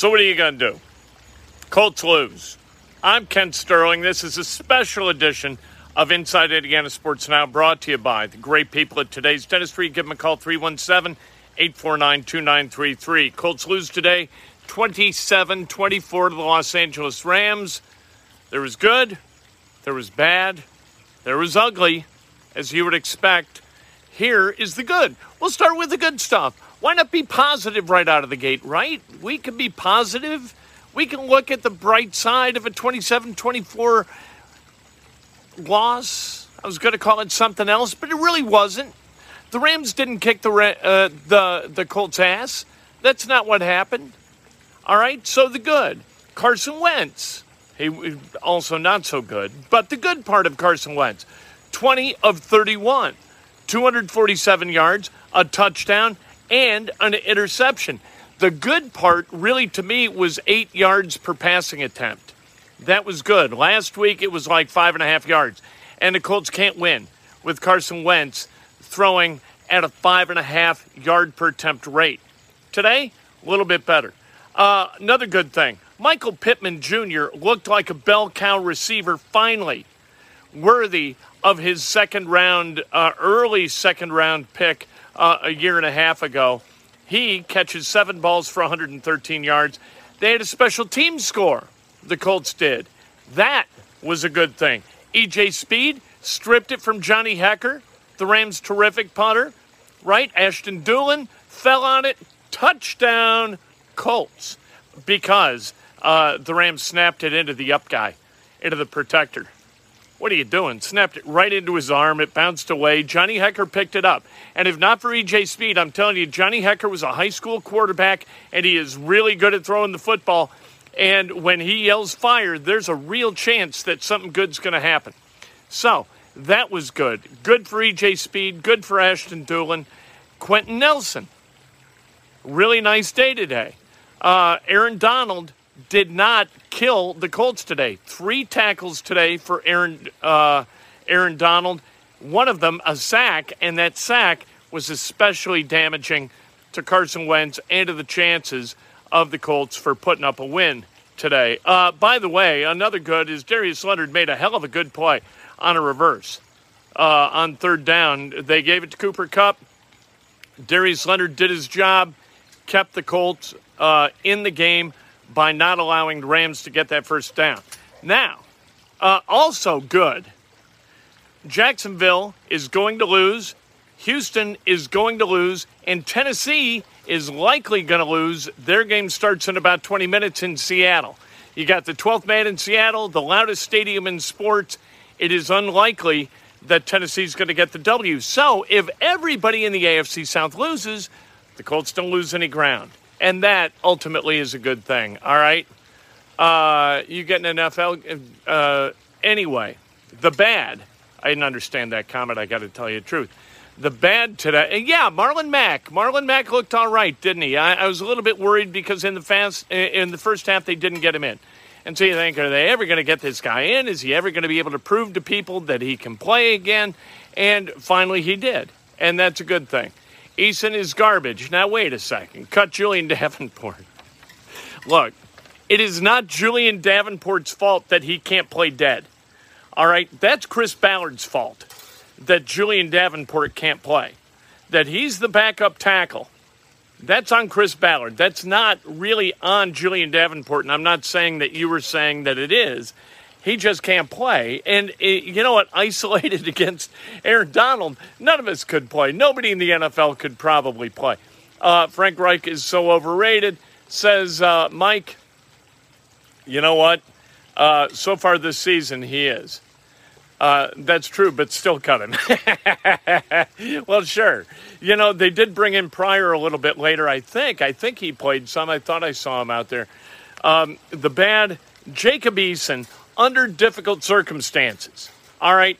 So, what are you going to do? Colts lose. I'm Kent Sterling. This is a special edition of Inside Indiana Sports Now brought to you by the great people at today's dentistry. Give them a call 317 849 2933. Colts lose today 27 24 to the Los Angeles Rams. There was good, there was bad, there was ugly, as you would expect. Here is the good. We'll start with the good stuff. Why not be positive right out of the gate, right? We can be positive. We can look at the bright side of a 27 24 loss. I was going to call it something else, but it really wasn't. The Rams didn't kick the uh, the the Colts' ass. That's not what happened. All right. So the good, Carson Wentz. He also not so good, but the good part of Carson Wentz, 20 of 31, 247 yards, a touchdown, and an interception. The good part, really, to me, was eight yards per passing attempt. That was good. Last week, it was like five and a half yards. And the Colts can't win with Carson Wentz throwing at a five and a half yard per attempt rate. Today, a little bit better. Uh, another good thing Michael Pittman Jr. looked like a bell cow receiver finally, worthy of his second round, uh, early second round pick uh, a year and a half ago. He catches seven balls for 113 yards. They had a special team score, the Colts did. That was a good thing. EJ Speed stripped it from Johnny Hekker, the Rams' terrific punter, right? Ashton Dulin fell on it, touchdown, Colts, because uh, the Rams snapped it into the up guy, into the protector. What are you doing? Snapped it right into his arm. It bounced away. Johnny Hekker picked it up. And if not for EJ Speed, I'm telling you, Johnny Hekker was a high school quarterback, and he is really good at throwing the football. And when he yells fire, there's a real chance that something good's going to happen. So that was good. Good for EJ Speed. Good for Ashton Dulin. Quenton Nelson. Really nice day today. Uh, Aaron Donald did not kill the Colts today. Three tackles today for Aaron uh, Aaron Donald. One of them a sack, and that sack was especially damaging to Carson Wentz and to the chances of the Colts for putting up a win today. Uh, by the way, another good is Darius Leonard made a hell of a good play on a reverse uh, on third down. They gave it to Cooper Kupp. Darius Leonard did his job, kept the Colts uh, in the game by not allowing the Rams to get that first down. Now, uh, also good. Jacksonville is going to lose. Houston is going to lose. And Tennessee is likely going to lose. Their game starts in about 20 minutes in Seattle. You got the 12th man in Seattle, the loudest stadium in sports. It is unlikely that Tennessee's going to get the W. So if everybody in the AFC South loses, the Colts don't lose any ground. And that ultimately is a good thing, all right? Uh, you get an NFL. Uh, anyway, the bad, I didn't understand that comment, I got to tell you the truth. the bad today. Yeah, Marlon Mack. Marlon Mack looked all right, didn't he? I, I, was a little bit worried because in the fast in the first half they didn't get him in. And so you think, are they ever going to get this guy in? Is he ever going to be able to prove to people that he can play again? And finally, he did, and that's a good thing. Eason is garbage. Now wait a second. Cut Julian Davenport. Look, it is not Julian Davenport's fault that he can't play dead. All right, that's Chris Ballard's fault that Julian Davenport can't play. That he's the backup tackle. That's on Chris Ballard. That's not really on Julian Davenport. And I'm not saying that you were saying that it is. He just can't play. And it, you know what? Isolated against Aaron Donald, none of us could play. Nobody in the NFL could probably play. Uh, Frank Reich is so overrated, says uh, Mike. You know what? Uh, so far this season, he is. Uh, that's true, but still cut him. well, sure. You know, they did bring in Pryor a little bit later, I think. I think he played some. I thought I saw him out there. Um, the bad, Jacob Eason, under difficult circumstances. All right.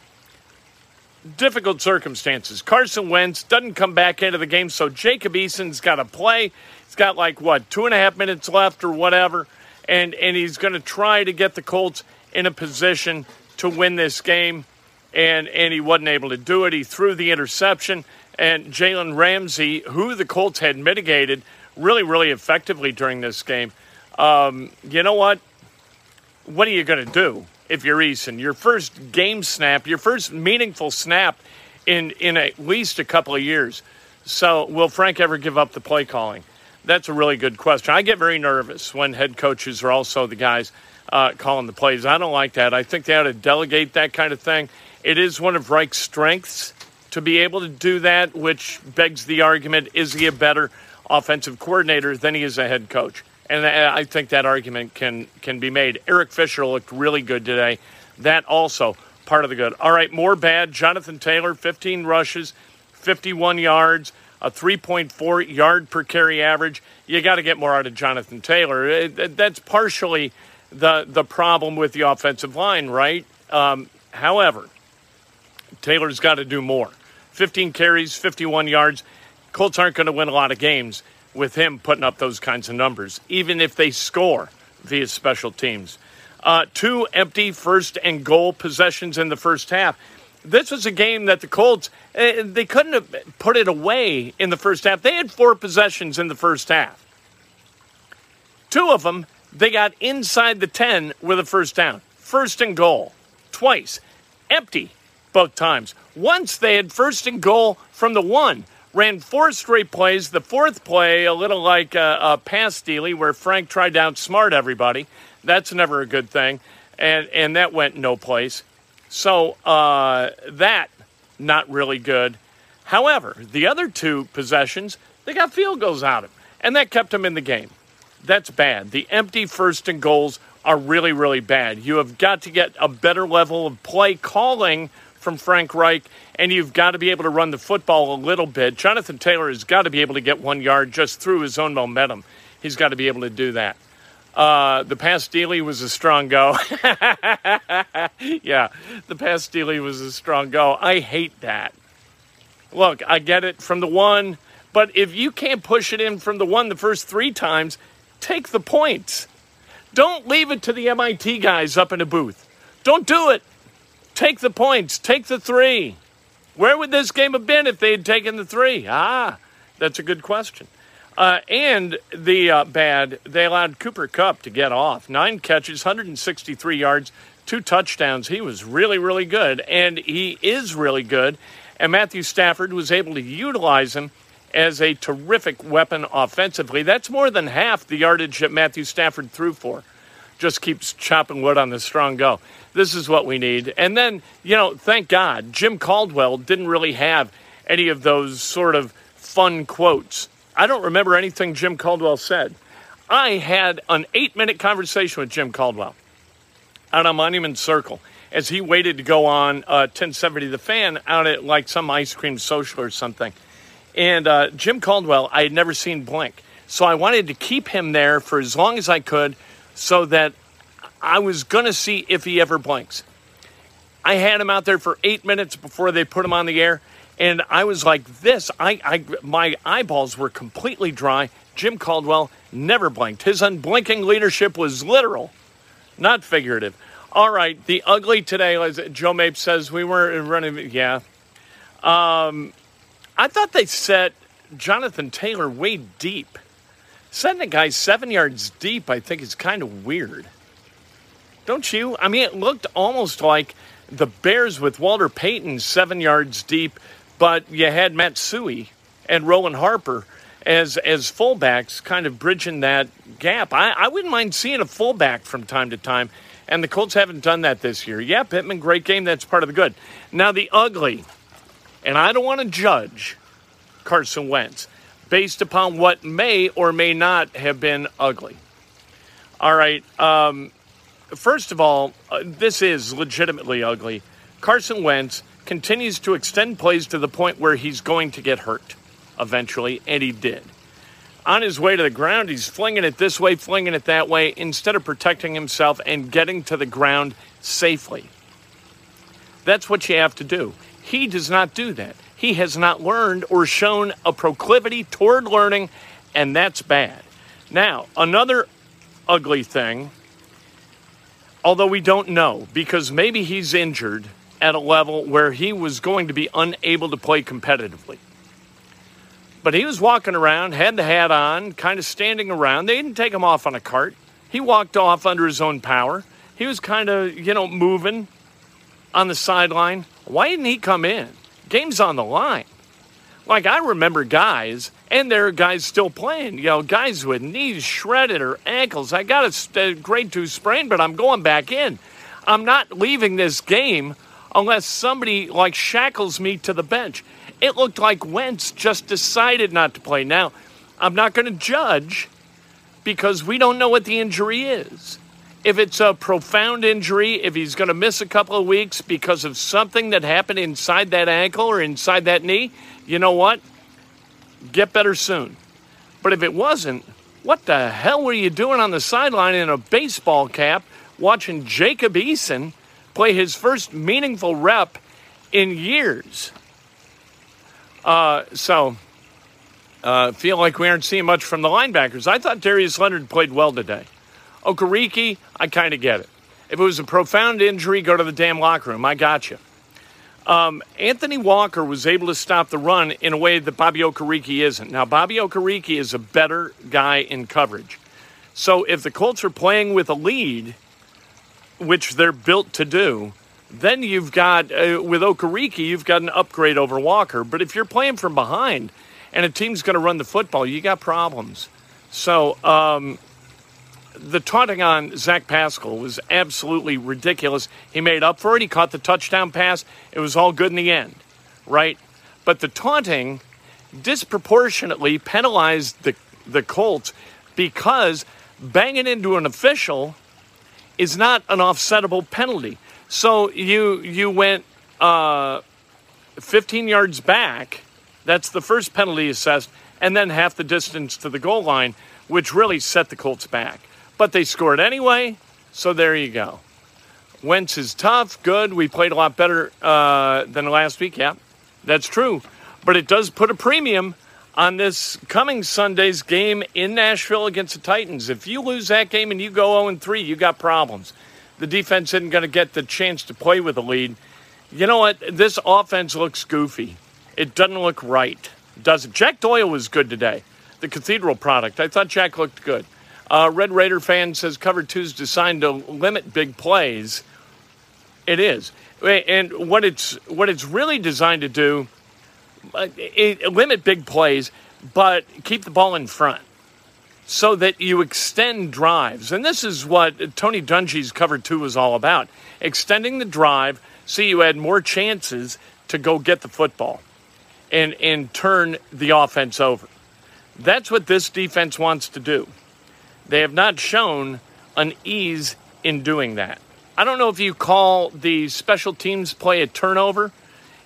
Difficult circumstances. Carson Wentz doesn't come back into the game, so Jacob Eason's got to play. He's got like, what, two and a half minutes left or whatever. And, and he's going to try to get the Colts in a position to win this game, and, and he wasn't able to do it. He threw the interception, and Jalen Ramsey, who the Colts had mitigated really, really effectively during this game. Um, you know what? What are you going to do if you're Eason? Your first game snap, your first meaningful snap in, in at least a couple of years. So, will Frank ever give up the play calling? That's a really good question. I get very nervous when head coaches are also the guys uh, calling the plays. I don't like that. I think they ought to delegate that kind of thing. It is one of Reich's strengths to be able to do that, which begs the argument is he a better offensive coordinator than he is a head coach? And I think that argument can, can be made. Eric Fisher looked really good today. That also part of the good. All right, more bad. Jonathan Taylor, 15 rushes, 51 yards, a 3.4 yard per carry average. You got to get more out of Jonathan Taylor. That's partially the the problem with the offensive line, right? Um, however, Taylor's got to do more. 15 carries, 51 yards. Colts aren't going to win a lot of games with him putting up those kinds of numbers, even if they score via special teams. Uh, two empty first and goal possessions in the first half. This was a game that the Colts uh, they couldn't have put it away in the first half. They had four possessions in the first half. Two of them they got inside the 10 with a first down. First and goal. Twice. Empty both times. Once they had first and goal from the one. Ran four straight plays. The fourth play, a little like a, a pass stealy, where Frank tried to outsmart everybody. That's never a good thing. And, and that went no place. So uh, that, not really good. However, the other two possessions, they got field goals out of them. And that kept them in the game that's bad. The empty first and goals are really, really bad. You have got to get a better level of play calling from Frank Reich, and you've got to be able to run the football a little bit. Jonathan Taylor has got to be able to get one yard just through his own momentum. He's got to be able to do that. Uh, the pass Steely was a strong go. yeah, the pass Steely was a strong go. I hate that. Look, I get it from the one, but if you can't push it in from the one the first three times, Take the points. Don't leave it to the MIT guys up in a booth. Don't do it. Take the points. Take the three. Where would this game have been if they had taken the three? Ah, that's a good question. Uh, and the uh, bad, they allowed Cooper Kupp to get off. Nine catches, 163 yards, two touchdowns. He was really, really good. And he is really good. And Matthew Stafford was able to utilize him as a terrific weapon offensively. That's more than half the yardage that Matthew Stafford threw for. Just keeps chopping wood on the strong go. This is what we need. And then, you know, thank God, Jim Caldwell didn't really have any of those sort of fun quotes. I don't remember anything Jim Caldwell said. I had an eight minute conversation with Jim Caldwell out on Monument Circle as he waited to go on uh, 1070 The Fan out at like some ice cream social or something. And uh, Jim Caldwell, I had never seen blink. So I wanted to keep him there for as long as I could so that I was going to see if he ever blinks. I had him out there for eight minutes before they put him on the air, And I was like this. I, I my eyeballs were completely dry. Jim Caldwell never blinked. His unblinking leadership was literal, not figurative. All right, the ugly today, as Joe Mape says, we weren't running. Yeah. Um, I thought they set Jonathan Taylor way deep. Setting a guy seven yards deep, I think, is kind of weird. Don't you? I mean, it looked almost like the Bears with Walter Payton seven yards deep, but you had Matt Suhey and Roland Harper as as fullbacks, kind of bridging that gap. I, I wouldn't mind seeing a fullback from time to time, and the Colts haven't done that this year. Yeah, Pittman, great game. That's part of the good. Now the ugly, and I don't want to judge Carson Wentz based upon what may or may not have been ugly. All right. Um, first of all, uh, this is legitimately ugly. Carson Wentz continues to extend plays to the point where he's going to get hurt eventually, and he did. On his way to the ground, he's flinging it this way, flinging it that way, instead of protecting himself and getting to the ground safely. That's what you have to do. He does not do that. He has not learned or shown a proclivity toward learning, and that's bad. Now, another ugly thing although we don't know because maybe he's injured at a level where he was going to be unable to play competitively. But he was walking around, had the hat on, kind of standing around. They didn't take him off on a cart. He walked off under his own power. He was kind of, you know, moving on the sideline. Why didn't he come in? Game's on the line. Like I remember guys, and there are guys still playing. You know, guys with knees shredded or ankles. I got a, grade two sprain, but I'm going back in. I'm not leaving this game unless somebody like shackles me to the bench. It looked like Wentz just decided not to play. Now, I'm not going to judge because we don't know what the injury is. If it's a profound injury, if he's going to miss a couple of weeks because of something that happened inside that ankle or inside that knee, you know what? Get better soon. But if it wasn't, what the hell were you doing on the sideline in a baseball cap watching Jacob Eason play his first meaningful rep in years? Uh, so, uh, feel like we aren't seeing much from the linebackers. I thought Darius Leonard played well today. Okereke, I kind of get it. If it was a profound injury, go to the damn locker room. I got you. Um, Anthony Walker was able to stop the run in a way that Bobby Okereke isn't. Now, Bobby Okereke is a better guy in coverage. So if the Colts are playing with a lead, which they're built to do, then you've got, uh, with Okereke, you've got an upgrade over Walker. But if you're playing from behind and a team's going to run the football, you got problems. So, um, the taunting on Zach Pascal was absolutely ridiculous. He made up for it. He caught the touchdown pass. It was all good in the end, right? But the taunting disproportionately penalized the, the Colts because banging into an official is not an offsettable penalty. So you you went uh, 15 yards back. That's the first penalty assessed, and then half the distance to the goal line, which really set the Colts back. But they scored anyway, so there you go. Wentz is tough, good. We played a lot better uh, than last week. Yeah, that's true. But it does put a premium on this coming Sunday's game in Nashville against the Titans. If you lose that game and you go 0 3, you got problems. The defense isn't going to get the chance to play with a lead. You know what? This offense looks goofy. It doesn't look right. Does it? Jack Doyle was good today. The Cathedral product. I thought Jack looked good. Uh, Red Raider fan says Cover 2 is designed to limit big plays. It is. And what it's, what it's really designed to do, uh, it, limit big plays, but keep the ball in front so that you extend drives. And this is what Tony Dungy's Cover 2 was all about extending the drive so you had more chances to go get the football and, and turn the offense over. That's what this defense wants to do. They have not shown an ease in doing that. I don't know if you call the special teams play a turnover.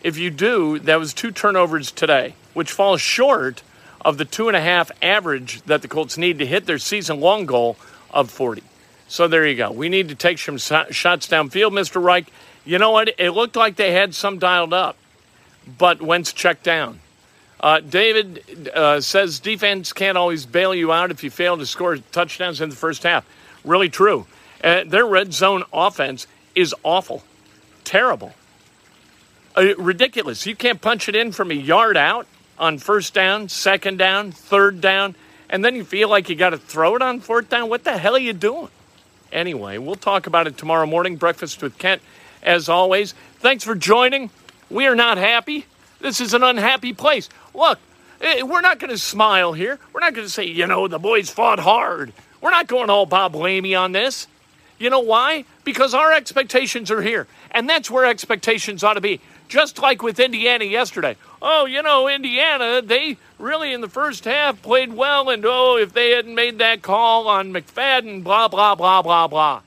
If you do, that was two turnovers today, which falls short of the two and a half average that the Colts need to hit their season long goal of 40. So there you go. We need to take some shots downfield, Mr. Reich. You know what? It looked like they had some dialed up. but Wentz checked down. Uh, David uh, says defense can't always bail you out if you fail to score touchdowns in the first half. Really true. Uh, their red zone offense is awful, terrible, uh, ridiculous. You can't punch it in from a yard out on first down, second down, third down, and then you feel like you got to throw it on fourth down. What the hell are you doing? Anyway, we'll talk about it tomorrow morning. Breakfast with Kent, as always. Thanks for joining. We are not happy. This is an unhappy place. Look, eh, we're not going to smile here. We're not going to say, you know, the boys fought hard. We're not going all Bob Lamey on this. You know why? Because our expectations are here. And that's where expectations ought to be. Just like with Indiana yesterday. Oh, you know, Indiana, they really in the first half played well. And oh, if they hadn't made that call on McFadden, blah, blah, blah, blah, blah.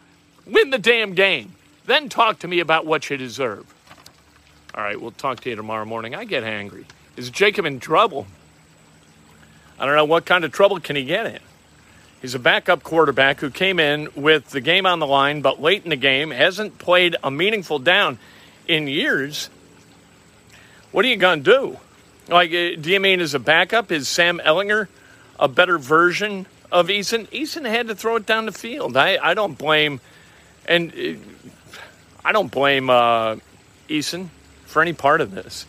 Win the damn game. Then talk to me about what you deserve. All right, we'll talk to you tomorrow morning. I get angry. Is Jacob in trouble? I don't know what kind of trouble can he get in. He's a backup quarterback who came in with the game on the line, but late in the game hasn't played a meaningful down in years. What are you going to do? Like, uh, do you mean as a backup? Is Sam Ehlinger a better version of Eason? Eason had to throw it down the field. I, I don't blame, and uh, I don't blame uh, Eason for any part of this.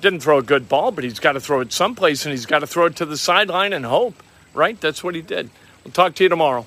Didn't throw a good ball, but he's got to throw it someplace and he's got to throw it to the sideline and hope, right? That's what he did. We'll talk to you tomorrow.